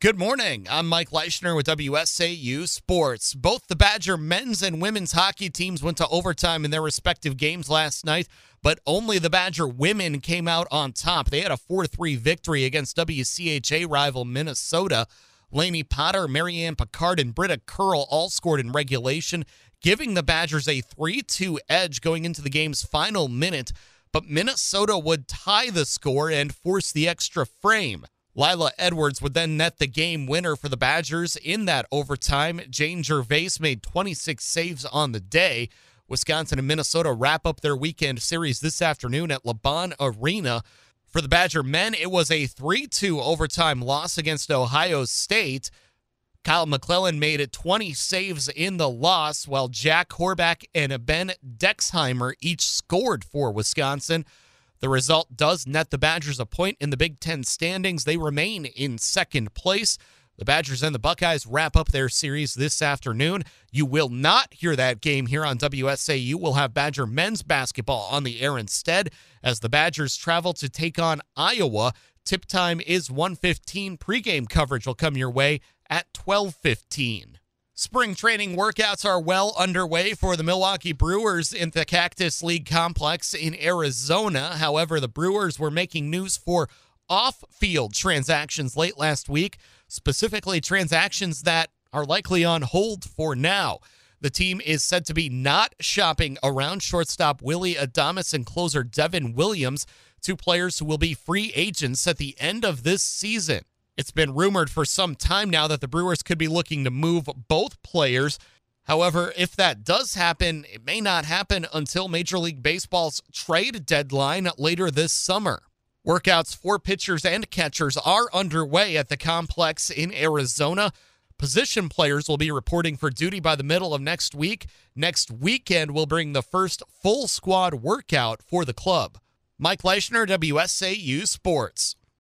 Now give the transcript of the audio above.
Good morning. I'm Mike Leischner with WSAU Sports. Both the Badger men's and women's hockey teams went to overtime in their respective games last night, but only the Badger women came out on top. They had a 4 3 victory against WCHA rival Minnesota. Laney Potter, Marianne Picard, and Britta Curl all scored in regulation, giving the Badgers a 3 2 edge going into the game's final minute. But Minnesota would tie the score and force the extra frame. Laila Edwards would then net the game winner for the Badgers in that overtime. Jane Gervais made 26 saves on the day. Wisconsin and Minnesota wrap up their weekend series this afternoon at LaBahn Arena. For the Badger men, it was a 3 2 overtime loss against Ohio State. Kyle McClellan made it 20 saves in the loss, while Jack Horbach and Ben Dexheimer each scored for Wisconsin. The result does net the Badgers a point in the Big Ten standings. They remain in second place. The Badgers and the Buckeyes wrap up their series this afternoon. You will not hear that game here on WSAU. We'll have Badger men's basketball on the air instead as the Badgers travel to take on Iowa. Tip time is 1:15. Pregame coverage will come your way at 12:15. Spring training workouts are well underway for the Milwaukee Brewers in the Cactus League complex in Arizona. However, the Brewers were making news for off field transactions late last week, specifically transactions that are likely on hold for now. The team is said to be not shopping around shortstop Willy Adames and closer Devin Williams, two players who will be free agents at the end of this season. It's been rumored for some time now that the Brewers could be looking to move both players. However, if that does happen, it may not happen until Major League Baseball's trade deadline later this summer. Workouts for pitchers and catchers are underway at the complex in Arizona. Position players will be reporting for duty by the middle of next week. Next weekend will bring the first full squad workout for the club. Mike Leishner, WSAU Sports.